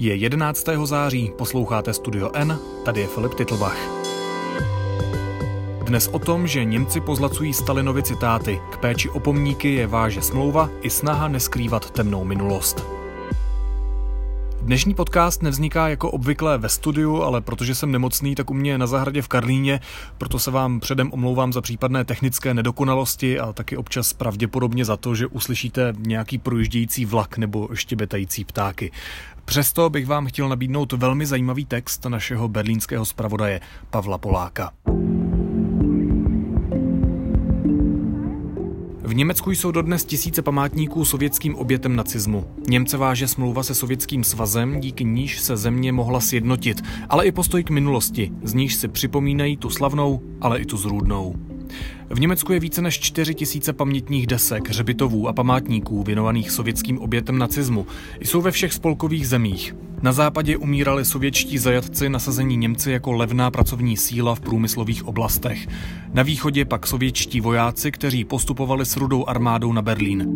Je 11. září, posloucháte Studio N, tady je Filip Titlbach. Dnes o tom, že Němci pozlacují Stalinovi citáty, k péči o pomníky je váže smlouva i snaha neskrývat temnou minulost. Dnešní podcast nevzniká jako obvykle ve studiu, ale protože jsem nemocný, tak u mě na zahradě v Karlíně, proto se vám předem omlouvám za případné technické nedokonalosti a taky občas pravděpodobně za to, že uslyšíte nějaký projíždějící vlak nebo štěbetající ptáky. Přesto bych vám chtěl nabídnout velmi zajímavý text našeho berlínského zpravodaje Pavla Poláka. V Německu jsou dodnes tisíce památníků sovětským obětem nacismu. Němce váže smlouva se sovětským svazem, díky níž se země mohla sjednotit, ale i postoj k minulosti, z níž si připomínají tu slavnou, ale i tu zrůdnou. V Německu je více než 4 tisíce pamětních desek, hřbitovů a památníků věnovaných sovětským obětem nacismu. Jsou ve všech spolkových zemích. Na západě umírali sovětští zajatci nasazení Němci jako levná pracovní síla v průmyslových oblastech. Na východě pak sovětští vojáci, kteří postupovali s rudou armádou na Berlín.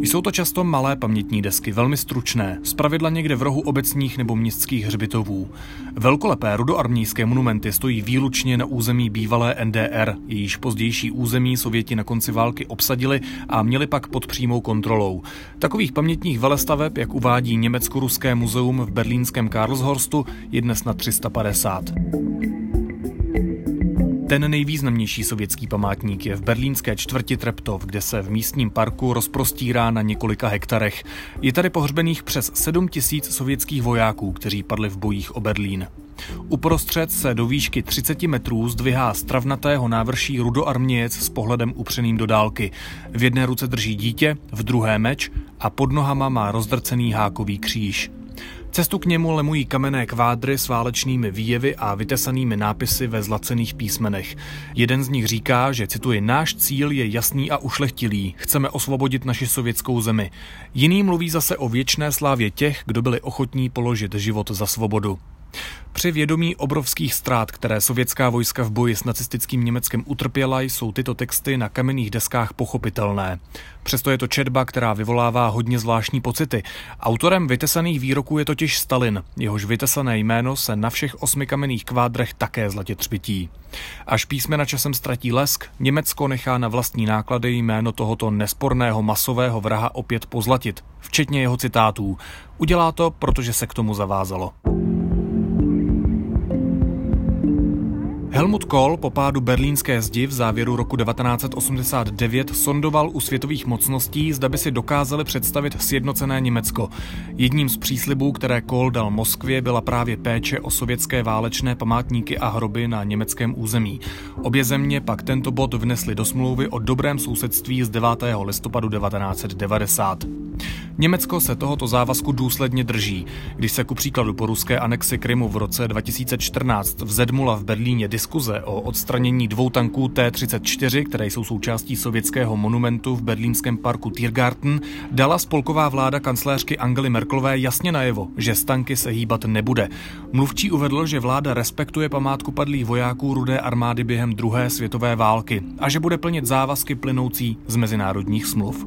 Jsou to často malé pamětní desky, velmi stručné, zpravidla někde v rohu obecních nebo městských hřbitovů. Velkolepé rudoarmějské monumenty stojí výlučně na území bývalé NDR, jejíž pozdější území Sověti na konci války obsadili a měli pak pod přímou kontrolou. Takových pamětních velestaveb, jak uvádí Německo-Ruské muzeum v berlínském Karlshorstu, je dnes na 350. Ten nejvýznamnější sovětský památník je v berlínské čtvrti Treptov, kde se v místním parku rozprostírá na několika hektarech. Je tady pohřbených přes 7 tisíc sovětských vojáků, kteří padli v bojích o Berlín. Uprostřed se do výšky 30 metrů zdvihá stravnatého návrší rudoarmějec s pohledem upřeným do dálky. V jedné ruce drží dítě, v druhé meč a pod nohama má rozdrcený hákový kříž. Cestu k němu lemují kamenné kvádry s válečnými výjevy a vytesanými nápisy ve zlacených písmenech. Jeden z nich říká, že cituji, náš cíl je jasný a ušlechtilý, chceme osvobodit naši sovětskou zemi. Jiný mluví zase o věčné slávě těch, kdo byli ochotní položit život za svobodu. Při vědomí obrovských ztrát, které sovětská vojska v boji s nacistickým Německem utrpěla, jsou tyto texty na kamenných deskách pochopitelné. Přesto je to četba, která vyvolává hodně zvláštní pocity. Autorem vytesaných výroků je totiž Stalin, jehož vytesané jméno se na všech osmi kamenných kvádrech také zlatě třpití. Až písmena časem ztratí lesk, Německo nechá na vlastní náklady jméno tohoto nesporného masového vraha opět pozlatit, včetně jeho citátů. Udělá to, protože se k tomu zavázalo. Helmut Kohl po pádu berlínské zdi v závěru roku 1989 sondoval u světových mocností, zda by si dokázali představit sjednocené Německo. Jedním z příslibů, které Kohl dal Moskvě, byla právě péče o sovětské válečné památníky a hroby na německém území. Obě země pak tento bod vnesly do smlouvy o dobrém sousedství z 9. listopadu 1990. Německo se tohoto závazku důsledně drží. Když se ku příkladu po ruské anexi Krymu v roce 2014 vzedmula v Berlíně diskuze o odstranění dvou tanků T-34, které jsou součástí sovětského monumentu v berlínském parku Tiergarten, dala spolková vláda kancléřky Angely Merkelové jasně najevo, že z tanky se hýbat nebude. Mluvčí uvedl, že vláda respektuje památku padlých vojáků rudé armády během druhé světové války a že bude plnit závazky plynoucí z mezinárodních smluv.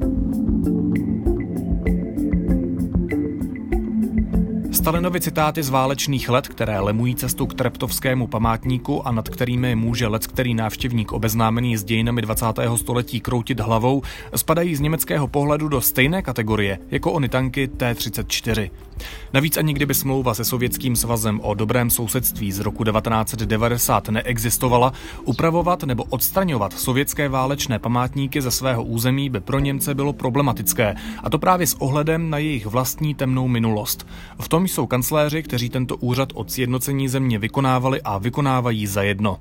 Stalinovi citáty z válečných let, které lemují cestu k Treptovskému památníku a nad kterými může let který návštěvník obeznámený s dějinami 20. století kroutit hlavou, spadají z německého pohledu do stejné kategorie jako ony tanky T-34. Navíc ani kdyby smlouva se Sovětským svazem o dobrém sousedství z roku 1990 neexistovala, upravovat nebo odstraňovat sovětské válečné památníky ze svého území by pro Němce bylo problematické, a to právě s ohledem na jejich vlastní temnou minulost. V tom jsou kancléři, kteří tento úřad od sjednocení země vykonávali a vykonávají za jedno.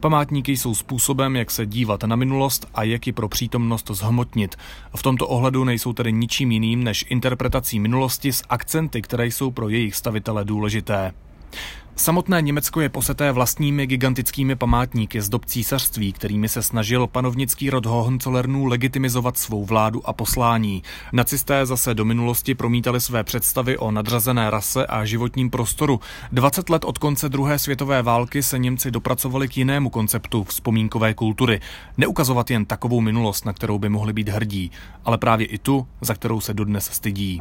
Památníky jsou způsobem, jak se dívat na minulost a jak ji pro přítomnost zhmotnit. V tomto ohledu nejsou tedy ničím jiným než interpretací minulosti s akcenty, které jsou pro jejich stavitele důležité. Samotné Německo je poseté vlastními gigantickými památníky z dob císařství, kterými se snažil panovnický rod Hohenzollernů legitimizovat svou vládu a poslání. Nacisté zase do minulosti promítali své představy o nadřazené rase a životním prostoru. 20 let od konce druhé světové války se Němci dopracovali k jinému konceptu vzpomínkové kultury. Neukazovat jen takovou minulost, na kterou by mohli být hrdí, ale právě i tu, za kterou se dodnes stydí.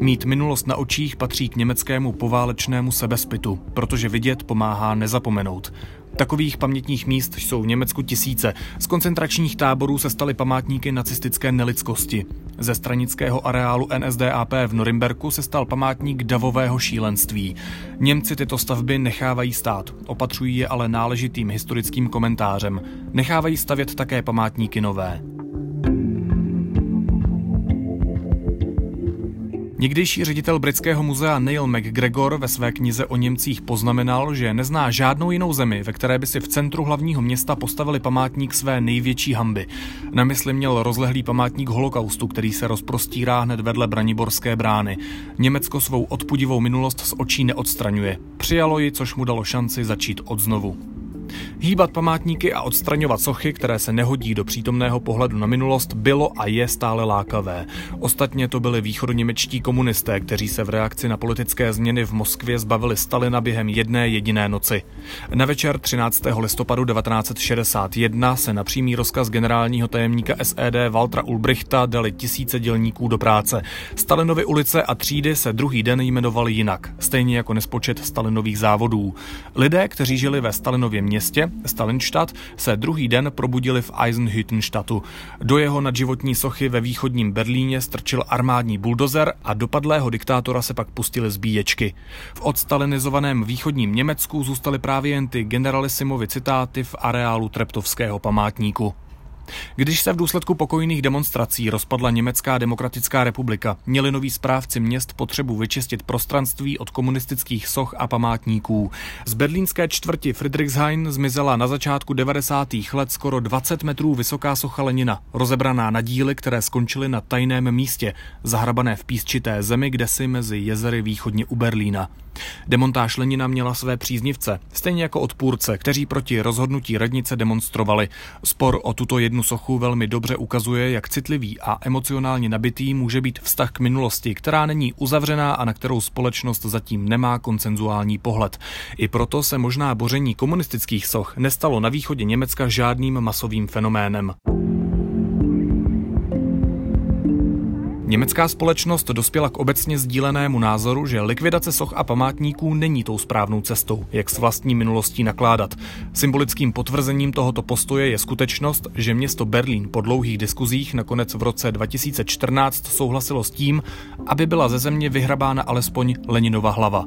Mít minulost na očích patří k německému poválečnému sebespitu, protože vidět pomáhá nezapomenout. Takových pamětních míst jsou v Německu tisíce. Z koncentračních táborů se staly památníky nacistické nelidskosti. Ze stranického areálu NSDAP v Norimberku se stal památník davového šílenství. Němci tyto stavby nechávají stát, opatřují je ale náležitým historickým komentářem. Nechávají stavět také památníky nové. Někdejší ředitel britského muzea Neil McGregor ve své knize o Němcích poznamenal, že nezná žádnou jinou zemi, ve které by si v centru hlavního města postavili památník své největší hamby. Na mysli měl rozlehlý památník holokaustu, který se rozprostírá hned vedle Braniborské brány. Německo svou odpudivou minulost z očí neodstraňuje. Přijalo ji, což mu dalo šanci začít od znovu. Hýbat památníky a odstraňovat sochy, které se nehodí do přítomného pohledu na minulost, bylo a je stále lákavé. Ostatně to byli východoněmečtí komunisté, kteří se v reakci na politické změny v Moskvě zbavili Stalina během jedné jediné noci. Na večer 13. listopadu 1961 se na přímý rozkaz generálního tajemníka SED Waltra Ulbrichta dali tisíce dělníků do práce. Stalinovy ulice a třídy se druhý den jmenovaly jinak, stejně jako nespočet Stalinových závodů. Lidé, kteří žili ve Stalinově městě, městě, Stalinstadt, se druhý den probudili v Eisenhüttenstadtu. Do jeho nadživotní sochy ve východním Berlíně strčil armádní buldozer a dopadlého diktátora se pak pustili zbíječky. V odstalinizovaném východním Německu zůstaly právě jen ty generalissimovi citáty v areálu Treptovského památníku. Když se v důsledku pokojných demonstrací rozpadla Německá demokratická republika, měli noví správci měst potřebu vyčistit prostranství od komunistických soch a památníků. Z berlínské čtvrti Friedrichshain zmizela na začátku 90. let skoro 20 metrů vysoká socha Lenina, rozebraná na díly, které skončily na tajném místě, zahrabané v písčité zemi, kde si mezi jezery východně u Berlína. Demontáž Lenina měla své příznivce, stejně jako odpůrce, kteří proti rozhodnutí radnice demonstrovali. Spor o tuto jednu sochu velmi dobře ukazuje, jak citlivý a emocionálně nabitý může být vztah k minulosti, která není uzavřená a na kterou společnost zatím nemá koncenzuální pohled. I proto se možná boření komunistických soch nestalo na východě Německa žádným masovým fenoménem. Německá společnost dospěla k obecně sdílenému názoru, že likvidace soch a památníků není tou správnou cestou, jak s vlastní minulostí nakládat. Symbolickým potvrzením tohoto postoje je skutečnost, že město Berlín po dlouhých diskuzích nakonec v roce 2014 souhlasilo s tím, aby byla ze země vyhrabána alespoň Leninova hlava.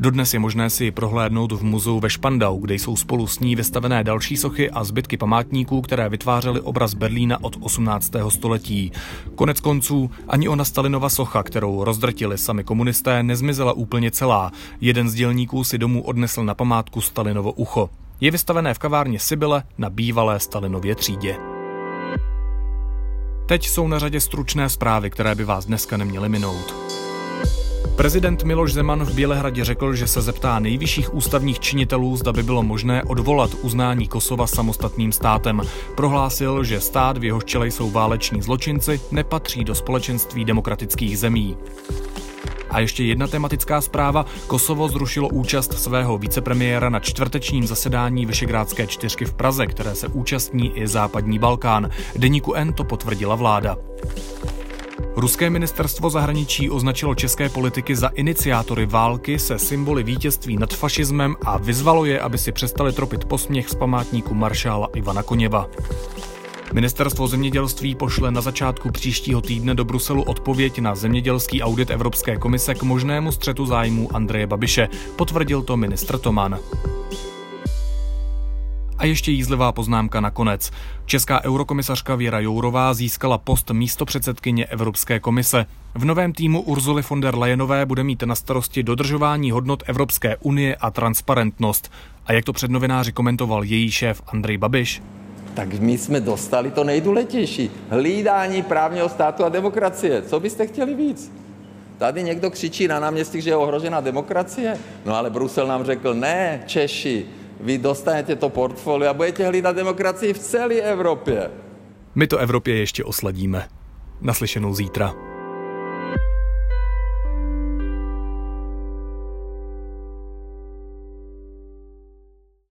Dodnes je možné si ji prohlédnout v muzeu ve Špandau, kde jsou spolu s ní vystavené další sochy a zbytky památníků, které vytvářely obraz Berlína od 18. století. Konec konců ani ona Stalinova socha, kterou rozdrtili sami komunisté, nezmizela úplně celá. Jeden z dělníků si domů odnesl na památku Stalinovo ucho. Je vystavené v kavárně Sibyle na bývalé Stalinově třídě. Teď jsou na řadě stručné zprávy, které by vás dneska neměly minout. Prezident Miloš Zeman v Bělehradě řekl, že se zeptá nejvyšších ústavních činitelů, zda by bylo možné odvolat uznání Kosova samostatným státem. Prohlásil, že stát, v jehož čele jsou váleční zločinci, nepatří do společenství demokratických zemí. A ještě jedna tematická zpráva. Kosovo zrušilo účast svého vicepremiéra na čtvrtečním zasedání Vyšegrádské čtyřky v Praze, které se účastní i západní Balkán. Deníku N to potvrdila vláda. Ruské ministerstvo zahraničí označilo české politiky za iniciátory války se symboly vítězství nad fašismem a vyzvalo je, aby si přestali tropit posměch z památníku maršála Ivana Koněva. Ministerstvo zemědělství pošle na začátku příštího týdne do Bruselu odpověď na zemědělský audit Evropské komise k možnému střetu zájmů Andreje Babiše, potvrdil to ministr Toman. A ještě jízlivá poznámka nakonec. Česká eurokomisařka Věra Jourová získala post místo předsedkyně Evropské komise. V novém týmu Urzuly von der Leyenové bude mít na starosti dodržování hodnot Evropské unie a transparentnost. A jak to před novináři komentoval její šéf Andrej Babiš? Tak my jsme dostali to nejdůležitější. Hlídání právního státu a demokracie. Co byste chtěli víc? Tady někdo křičí na náměstí, že je ohrožena demokracie. No ale Brusel nám řekl, ne, Češi, vy dostanete to portfolio a budete hlídat demokracii v celé Evropě. My to Evropě ještě osladíme. Naslyšenou zítra.